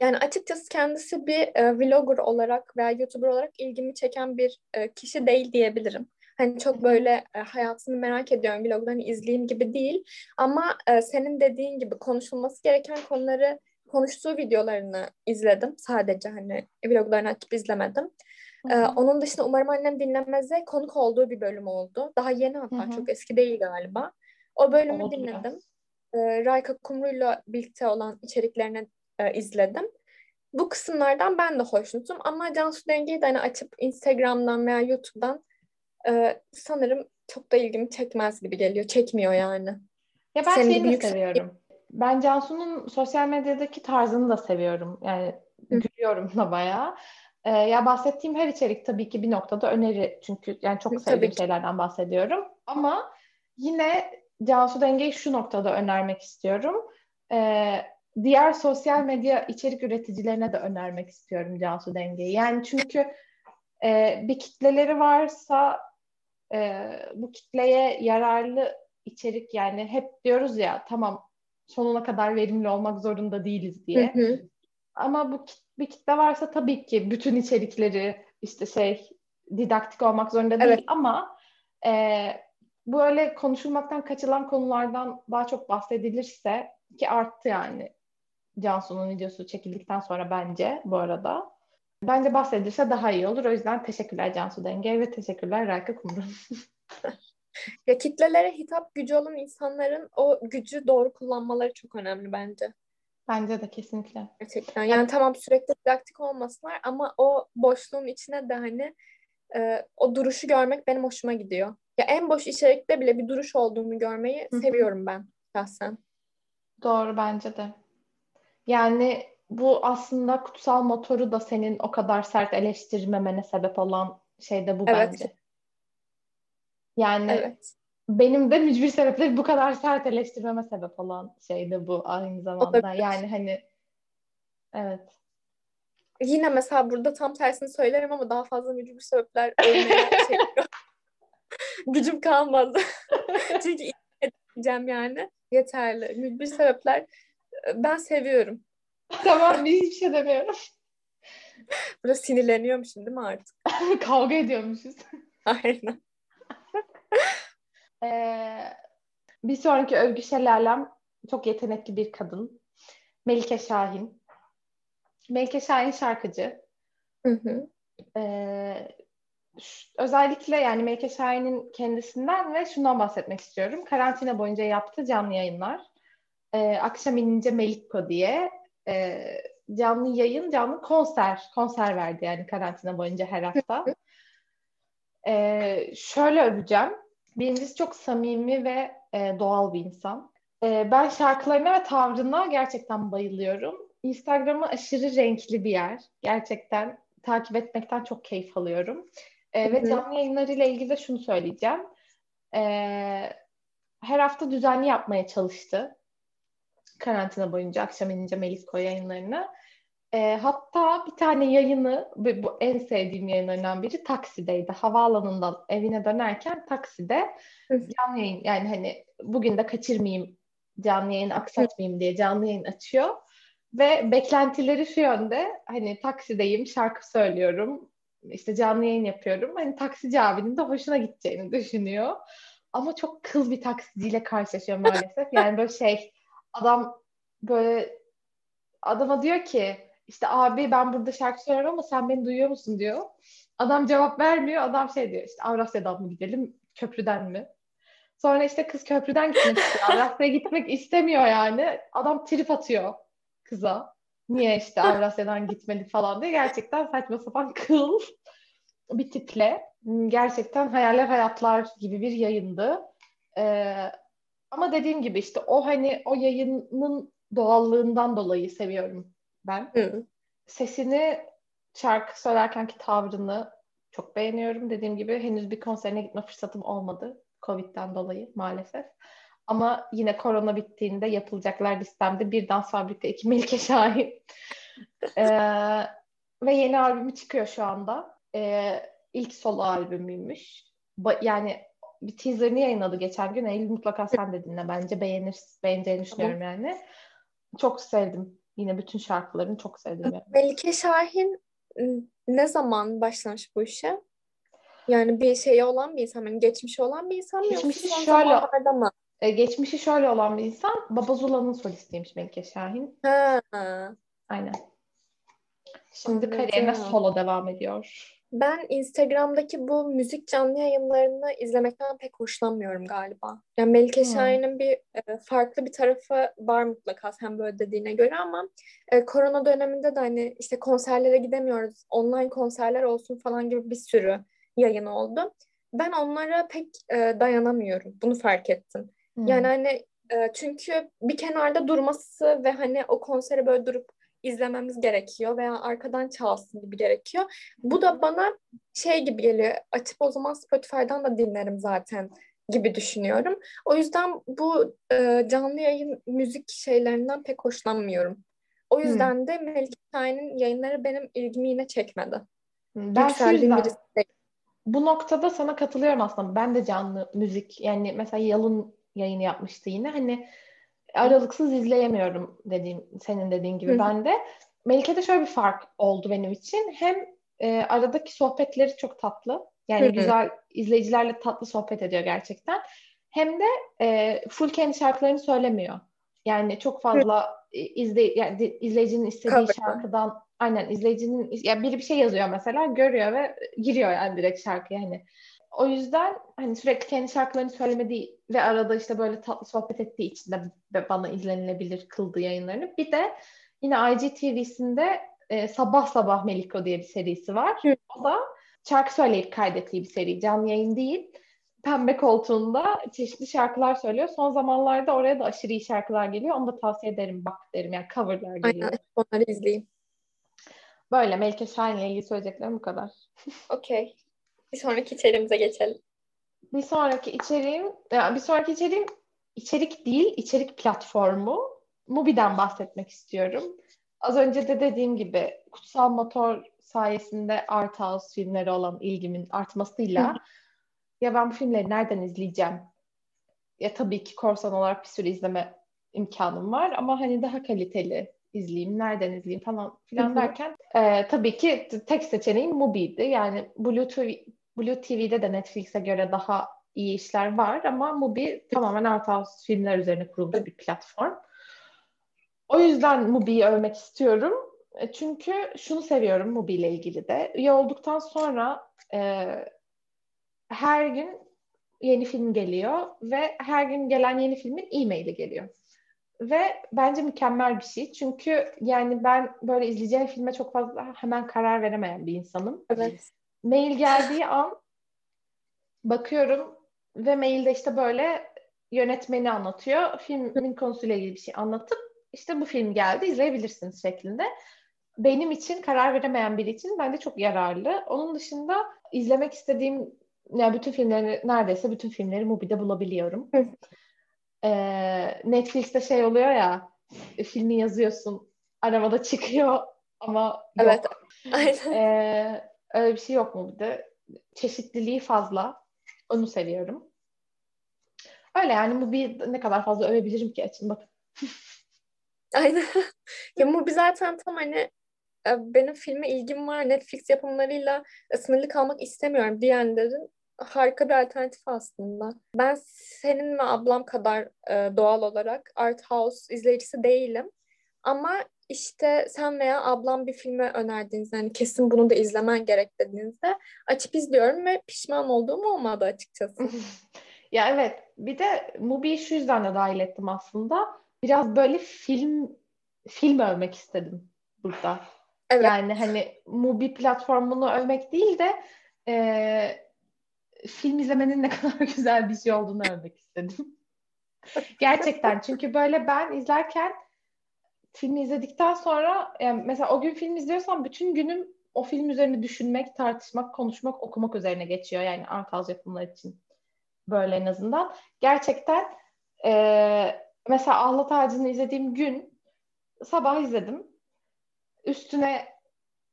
Yani açıkçası kendisi bir e, vlogger olarak veya YouTuber olarak ilgimi çeken bir e, kişi değil diyebilirim. Hani çok böyle e, hayatını merak ediyorum vloglarını izleyeyim gibi değil. Ama e, senin dediğin gibi konuşulması gereken konuları konuştuğu videolarını izledim. Sadece hani vloglarını açıp izlemedim. Ee, onun dışında umarım annem dinlemezse konuk olduğu bir bölüm oldu. Daha yeni hatta Hı-hı. çok eski değil galiba. O bölümü Oldu dinledim. Ee, Rayka Kumru'yla birlikte olan içeriklerini e, izledim. Bu kısımlardan ben de hoşnutum ama Cansu Denge'yi de hani açıp Instagram'dan veya YouTube'dan e, sanırım çok da ilgimi çekmez gibi geliyor. Çekmiyor yani. Ya ben Senin şeyini de seviyorum. Ben Cansu'nun sosyal medyadaki tarzını da seviyorum. Yani Hı. gülüyorum da bayağı. Ee, ya bahsettiğim her içerik tabii ki bir noktada öneri. Çünkü yani çok sevdiğim şeylerden bahsediyorum. Ama yine Cansu Denge'yi şu noktada önermek istiyorum. Ee, diğer sosyal medya içerik üreticilerine de önermek istiyorum Cansu Denge'yi. Yani çünkü e, bir kitleleri varsa e, bu kitleye yararlı içerik yani hep diyoruz ya tamam sonuna kadar verimli olmak zorunda değiliz diye. Hı hı. Ama bu bir kitle varsa tabii ki bütün içerikleri işte şey didaktik olmak zorunda değil evet. ama e, böyle konuşulmaktan kaçılan konulardan daha çok bahsedilirse ki arttı yani Cansu'nun videosu çekildikten sonra bence bu arada. Bence bahsedilse daha iyi olur. O yüzden teşekkürler Cansu Denge ve teşekkürler Rayka Kumru. ya kitlelere hitap gücü olan insanların o gücü doğru kullanmaları çok önemli bence. Bence de kesinlikle. Gerçekten. Yani tamam sürekli didaktik olmasınlar ama o boşluğun içine de hani e, o duruşu görmek benim hoşuma gidiyor. Ya en boş içerikte bile bir duruş olduğunu görmeyi seviyorum ben şahsen. Doğru bence de. Yani bu aslında kutsal motoru da senin o kadar sert eleştirmemene sebep olan şey de bu evet. bence. Yani evet. benim de mücbir sebepleri bu kadar sert eleştirmeme sebep olan şey de bu aynı zamanda. Olabilir. Yani hani evet. Yine mesela burada tam tersini söylerim ama daha fazla mücbir sebepler ölmeye çekiyor. Gücüm kalmadı. Çünkü edeceğim yani. Yeterli. Mücbir sebepler ben seviyorum. Tamam biz hiçbir şey demiyorum. Burada sinirleniyormuşum değil mi artık? Kavga ediyormuşuz. Aynen. ee, bir sonraki övgü şelalem çok yetenekli bir kadın. Melike Şahin. Melike Şahin şarkıcı. Hı hı. Ee, özellikle yani Melike Şahin'in kendisinden ve şundan bahsetmek istiyorum. Karantina boyunca yaptığı canlı yayınlar. Ee, Akşam inince Melikko diye e, canlı yayın, canlı konser, konser verdi yani karantina boyunca her hafta. e, şöyle öveceğim. Birincisi çok samimi ve e, doğal bir insan. E, ben şarkılarına ve tavrına gerçekten bayılıyorum. Instagram'ı aşırı renkli bir yer. Gerçekten takip etmekten çok keyif alıyorum. E, ve canlı yayınlarıyla ilgili de şunu söyleyeceğim. E, her hafta düzenli yapmaya çalıştı karantina boyunca akşam inince Melisko yayınlarını. E, hatta bir tane yayını, bu, en sevdiğim yayınlarından biri taksideydi. Havaalanından evine dönerken takside canlı yayın yani hani bugün de kaçırmayayım canlı yayın aksatmayayım diye canlı yayın açıyor. Ve beklentileri şu yönde hani taksideyim şarkı söylüyorum işte canlı yayın yapıyorum. Hani taksici abinin de hoşuna gideceğini düşünüyor. Ama çok kıl bir taksiciyle karşılaşıyor maalesef. Yani böyle şey adam böyle adama diyor ki İşte abi ben burada şarkı söylüyorum ama sen beni duyuyor musun diyor. Adam cevap vermiyor. Adam şey diyor işte Avrasya'dan mı gidelim köprüden mi? Sonra işte kız köprüden gitmek istiyor. Avrasya'ya gitmek istemiyor yani. Adam trip atıyor kıza. Niye işte Avrasya'dan gitmedi falan diye. Gerçekten saçma sapan kıl bir tiple. Gerçekten hayaller hayatlar gibi bir yayındı. Ee, ama dediğim gibi işte o hani o yayının doğallığından dolayı seviyorum ben. Hı. Sesini şarkı söylerkenki tavrını çok beğeniyorum. Dediğim gibi henüz bir konserine gitme fırsatım olmadı. Covid'den dolayı maalesef. Ama yine korona bittiğinde yapılacaklar listemde bir dans fabrika, iki Melike Şahin. ee, ve yeni albümü çıkıyor şu anda. Ee, ilk solo albümüymüş. Ba- yani bir teaserini yayınladı geçen gün. Eylül mutlaka sen de dinle bence. Beğenir, beğeneceğini düşünüyorum tamam. yani. Çok sevdim. Yine bütün şarkılarını çok sevdim. Yani. Melike Şahin ıı, ne zaman başlamış bu işe? Yani bir şey olan bir insan, yani geçmişi olan bir insan mı geçmişi şöyle, mı? E, geçmişi şöyle olan bir insan, Baba Zula'nın solistiymiş Melike Şahin. Ha. Aynen. Şimdi Anladım. kariyerine solo devam ediyor. Ben Instagram'daki bu müzik canlı yayınlarını izlemekten pek hoşlanmıyorum galiba. Yani Melike hmm. Şahin'in bir e, farklı bir tarafı var mutlaka sen böyle dediğine göre ama e, korona döneminde de hani işte konserlere gidemiyoruz, online konserler olsun falan gibi bir sürü yayın oldu. Ben onlara pek e, dayanamıyorum. Bunu fark ettim. Hmm. Yani hani e, çünkü bir kenarda durması ve hani o konseri böyle durup izlememiz gerekiyor veya arkadan çalsın gibi gerekiyor. Bu da bana şey gibi geliyor. Açıp o zaman Spotify'dan da dinlerim zaten gibi düşünüyorum. O yüzden bu e, canlı yayın müzik şeylerinden pek hoşlanmıyorum. O yüzden hmm. de Melike Şahin'in yayınları benim ilgimi yine çekmedi. Ben şu yüzden bu noktada sana katılıyorum aslında. Ben de canlı müzik yani mesela Yalın yayını yapmıştı yine. Hani aralıksız izleyemiyorum dediğim senin dediğin gibi Hı. ben de. Melike'de şöyle bir fark oldu benim için. Hem e, aradaki sohbetleri çok tatlı. Yani Hı-hı. güzel izleyicilerle tatlı sohbet ediyor gerçekten. Hem de e, full kendi şarkılarını söylemiyor. Yani çok fazla Hı. izle yani izleyicinin istediği Cover. şarkıdan aynen izleyicinin ya biri bir şey yazıyor mesela görüyor ve giriyor yani direkt şarkıya hani. O yüzden hani sürekli kendi şarkılarını söylemediği ve arada işte böyle tatlı sohbet ettiği için de bana izlenilebilir kıldı yayınlarını. Bir de yine IGTV'sinde e, Sabah Sabah Meliko diye bir serisi var. Hı. O da şarkı söyleyip kaydettiği bir seri. Canlı yayın değil. Pembe koltuğunda çeşitli şarkılar söylüyor. Son zamanlarda oraya da aşırı iyi şarkılar geliyor. Onu da tavsiye ederim bak derim. Yani coverlar geliyor. Aynen onları izleyeyim. Böyle Melike Şahin'le ilgili söyleyeceklerim bu kadar. Okey. Bir sonraki içeriğimize geçelim. Bir sonraki içeriğim, yani bir sonraki içeriğim içerik değil, içerik platformu. Mubi'den bahsetmek istiyorum. Az önce de dediğim gibi Kutsal Motor sayesinde Art House filmleri olan ilgimin artmasıyla ya ben bu filmleri nereden izleyeceğim? Ya tabii ki korsan olarak bir sürü izleme imkanım var ama hani daha kaliteli izleyeyim, nereden izleyeyim falan filan derken e, tabii ki tek seçeneğim Mubi'ydi. Yani Blue, TV, Blue TV'de de Netflix'e göre daha iyi işler var ama Mubi tamamen art house filmler üzerine kurulmuş bir platform. O yüzden Mubi'yi övmek istiyorum. E, çünkü şunu seviyorum Mubi ile ilgili de. Üye olduktan sonra e, her gün yeni film geliyor ve her gün gelen yeni filmin e-maili geliyor. Ve bence mükemmel bir şey. Çünkü yani ben böyle izleyeceğim filme çok fazla hemen karar veremeyen bir insanım. Evet. Mail geldiği an bakıyorum ve mailde işte böyle yönetmeni anlatıyor. Filmin konusuyla ilgili bir şey anlatıp işte bu film geldi izleyebilirsiniz şeklinde. Benim için karar veremeyen biri için bence çok yararlı. Onun dışında izlemek istediğim yani bütün filmleri neredeyse bütün filmleri Mubi'de bulabiliyorum. Ee, Netflix'te şey oluyor ya filmi yazıyorsun arabada çıkıyor ama yok. Evet. Aynen. Ee, öyle bir şey yok mu bir de? Çeşitliliği fazla. Onu seviyorum. Öyle yani bu bir ne kadar fazla övebilirim ki açın bakın. Aynen. ya bu bir zaten tam hani e, benim filme ilgim var. Netflix yapımlarıyla sınırlı kalmak istemiyorum diyenlerin harika bir alternatif aslında. Ben senin ve ablam kadar e, doğal olarak art house izleyicisi değilim. Ama işte sen veya ablam bir filmi önerdiğinizde hani kesin bunu da izlemen gerek dediğinizde açıp izliyorum ve pişman olduğum olmadı açıkçası. ya evet bir de Mubi'yi şu yüzden de dahil ettim aslında. Biraz böyle film film övmek istedim burada. Evet. Yani hani Mubi platformunu övmek değil de e, film izlemenin ne kadar güzel bir şey olduğunu övmek istedim. Gerçekten çünkü böyle ben izlerken filmi izledikten sonra yani mesela o gün film izliyorsam bütün günüm o film üzerine düşünmek, tartışmak, konuşmak, okumak üzerine geçiyor. Yani Arkalz yapımlar için böyle en azından. Gerçekten e, mesela Ahlat Ağacı'nı izlediğim gün sabah izledim. Üstüne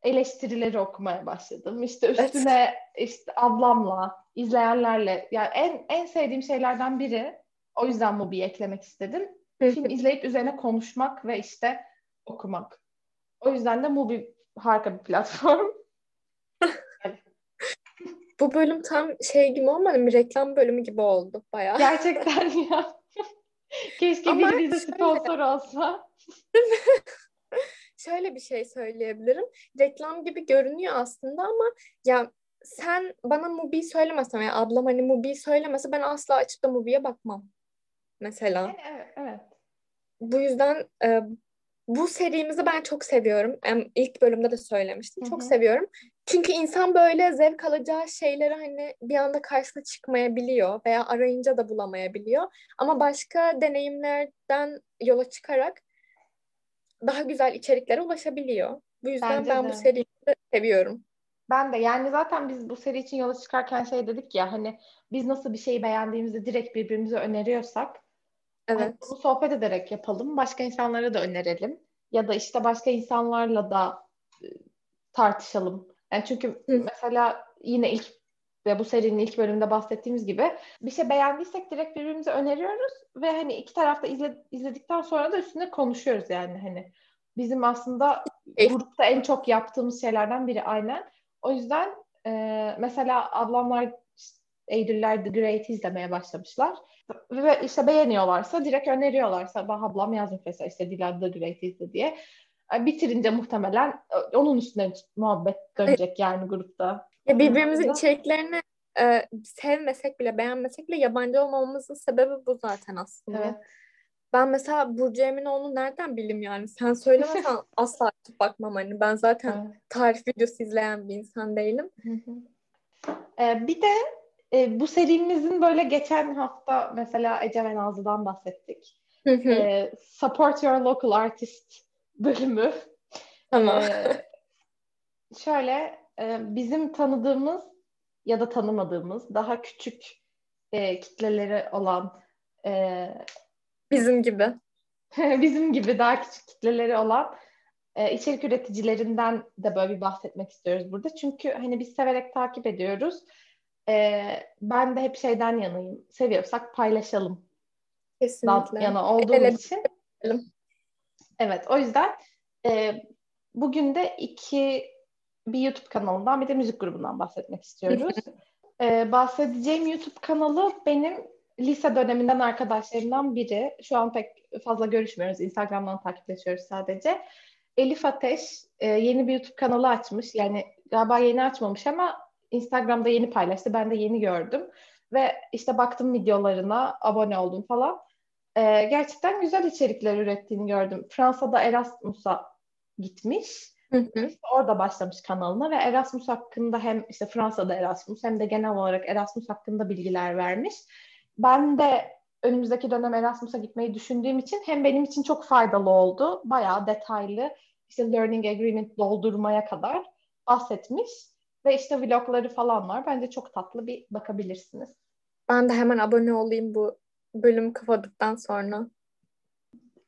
eleştirileri okumaya başladım. İşte üstüne evet. işte ablamla, izleyenlerle yani en en sevdiğim şeylerden biri o yüzden Mubi'yi eklemek istedim. Film izleyip üzerine konuşmak ve işte okumak. O yüzden de Mubi harika bir platform. Bu bölüm tam şey gibi olmadı mı? Reklam bölümü gibi oldu bayağı. Gerçekten ya. Keşke Ama biri bize sponsor olsa. şöyle bir şey söyleyebilirim. Reklam gibi görünüyor aslında ama ya sen bana Mubi söylemesen ya ablam hani Mubi söylemese ben asla açıp da Mubi'ye bakmam. Mesela. Evet, evet. Bu yüzden e, bu serimizi ben çok seviyorum. Yani ilk bölümde de söylemiştim. Hı-hı. Çok seviyorum. Çünkü insan böyle zevk alacağı şeyleri hani bir anda karşısına çıkmayabiliyor veya arayınca da bulamayabiliyor. Ama başka deneyimlerden yola çıkarak daha güzel içeriklere ulaşabiliyor. Bu yüzden Bence ben de. bu seriyi de seviyorum. Ben de yani zaten biz bu seri için yola çıkarken şey dedik ya hani biz nasıl bir şeyi beğendiğimizde direkt birbirimize öneriyorsak Evet. Hani bunu sohbet ederek yapalım. Başka insanlara da önerelim. Ya da işte başka insanlarla da e, tartışalım. Yani çünkü Hı. mesela yine ilk ve bu serinin ilk bölümünde bahsettiğimiz gibi bir şey beğendiysek direkt birbirimize öneriyoruz ve hani iki tarafta izle, izledikten sonra da üstüne konuşuyoruz yani hani bizim aslında grupta en çok yaptığımız şeylerden biri aynen. O yüzden e, mesela ablamlar Eylüller The Great'i izlemeye başlamışlar. Ve işte beğeniyorlarsa direkt öneriyorlar. Sabah ablam yazmış mesela işte Dilan The Great'i izle diye. Bitirince muhtemelen e, onun üstüne muhabbet dönecek yani grupta. Ya birbirimizin içeriklerini e, sevmesek bile beğenmesek bile yabancı olmamamızın sebebi bu zaten aslında. Evet. Ben mesela Burcu Eminoğlu nereden bileyim yani? Sen söylemesen asla açıp bakmam hani. Ben zaten evet. tarif videosu izleyen bir insan değilim. Ee, bir de e, bu serimizin böyle geçen hafta mesela Ece ve Nazlı'dan bahsettik. e, Support Your Local Artist bölümü. Tamam. E, şöyle e, bizim tanıdığımız ya da tanımadığımız daha küçük e, kitleleri olan e, bizim gibi bizim gibi daha küçük kitleleri olan e, içerik üreticilerinden de böyle bir bahsetmek istiyoruz burada. Çünkü hani biz severek takip ediyoruz e, ben de hep şeyden yanayım. Seviyorsak paylaşalım. Kesinlikle. yana olduğum Ele için. Evet o yüzden e, bugün de iki bir YouTube kanalından bir de müzik grubundan bahsetmek istiyoruz. ee, bahsedeceğim YouTube kanalı benim lise döneminden arkadaşlarımdan biri. Şu an pek fazla görüşmüyoruz. Instagram'dan takipleşiyoruz sadece. Elif Ateş e, yeni bir YouTube kanalı açmış. Yani galiba yeni açmamış ama Instagram'da yeni paylaştı. Ben de yeni gördüm. Ve işte baktım videolarına, abone oldum falan. Ee, gerçekten güzel içerikler ürettiğini gördüm. Fransa'da Erasmus'a gitmiş. Hı hı. İşte orada başlamış kanalına ve Erasmus hakkında hem işte Fransa'da Erasmus hem de genel olarak Erasmus hakkında bilgiler vermiş. Ben de önümüzdeki dönem Erasmus'a gitmeyi düşündüğüm için hem benim için çok faydalı oldu. Bayağı detaylı işte learning agreement doldurmaya kadar bahsetmiş. Ve işte vlogları falan var. Bence çok tatlı bir bakabilirsiniz. Ben de hemen abone olayım bu bölüm kapadıktan sonra.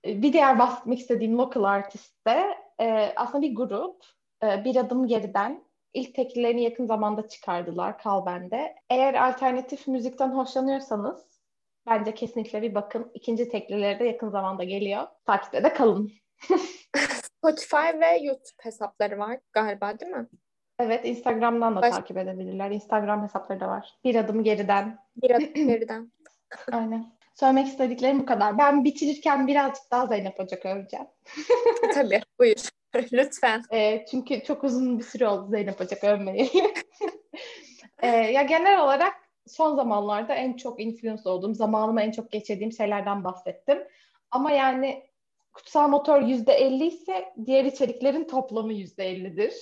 Bir diğer bahsetmek istediğim local artist de e, aslında bir grup. E, bir adım geriden. İlk teklilerini yakın zamanda çıkardılar Kalben'de. Eğer alternatif müzikten hoşlanıyorsanız bence kesinlikle bir bakın. İkinci teklileri de yakın zamanda geliyor. Takipte de kalın. Spotify ve YouTube hesapları var galiba değil mi? Evet, Instagram'dan da Baş... takip edebilirler. Instagram hesapları da var. Bir adım geriden. Bir adım geriden. Aynen. Söylemek istediklerim bu kadar. Ben bitirirken birazcık daha Zeynep Ocak öveceğim. Tabii buyur. Lütfen. E, çünkü çok uzun bir süre oldu Zeynep Ocak övmeyi. e, ya genel olarak son zamanlarda en çok influence olduğum, zamanımı en çok geçirdiğim şeylerden bahsettim. Ama yani kutsal motor yüzde elli ise diğer içeriklerin toplamı yüzde ellidir.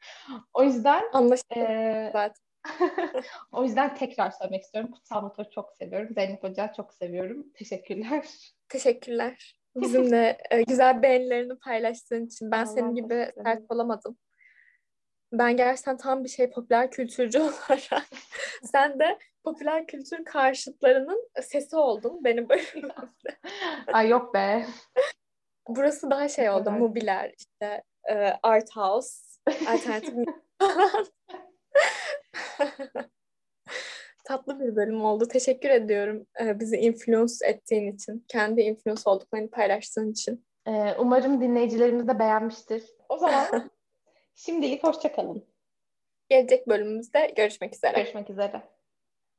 o yüzden Anlaşıldı e, zaten. o yüzden tekrar söylemek istiyorum. Kutsal motoru çok seviyorum. Zeynep Hoca'yı çok seviyorum. Teşekkürler. Teşekkürler. Bizimle e, güzel beğenilerini paylaştığın için. Ben Allah senin gibi sert olamadım. Ben gerçekten tam bir şey popüler kültürcü olarak. Sen de popüler kültür karşıtlarının sesi oldun benim bölümümde. Ay yok be. Burası daha şey oldu. Evet. Mubiler, işte e, art house, alternatif Tatlı bir bölüm oldu. Teşekkür ediyorum e, bizi influence ettiğin için. Kendi influence olduklarını paylaştığın için. E, umarım dinleyicilerimiz de beğenmiştir. O zaman şimdilik hoşçakalın. Gelecek bölümümüzde görüşmek üzere. Görüşmek üzere.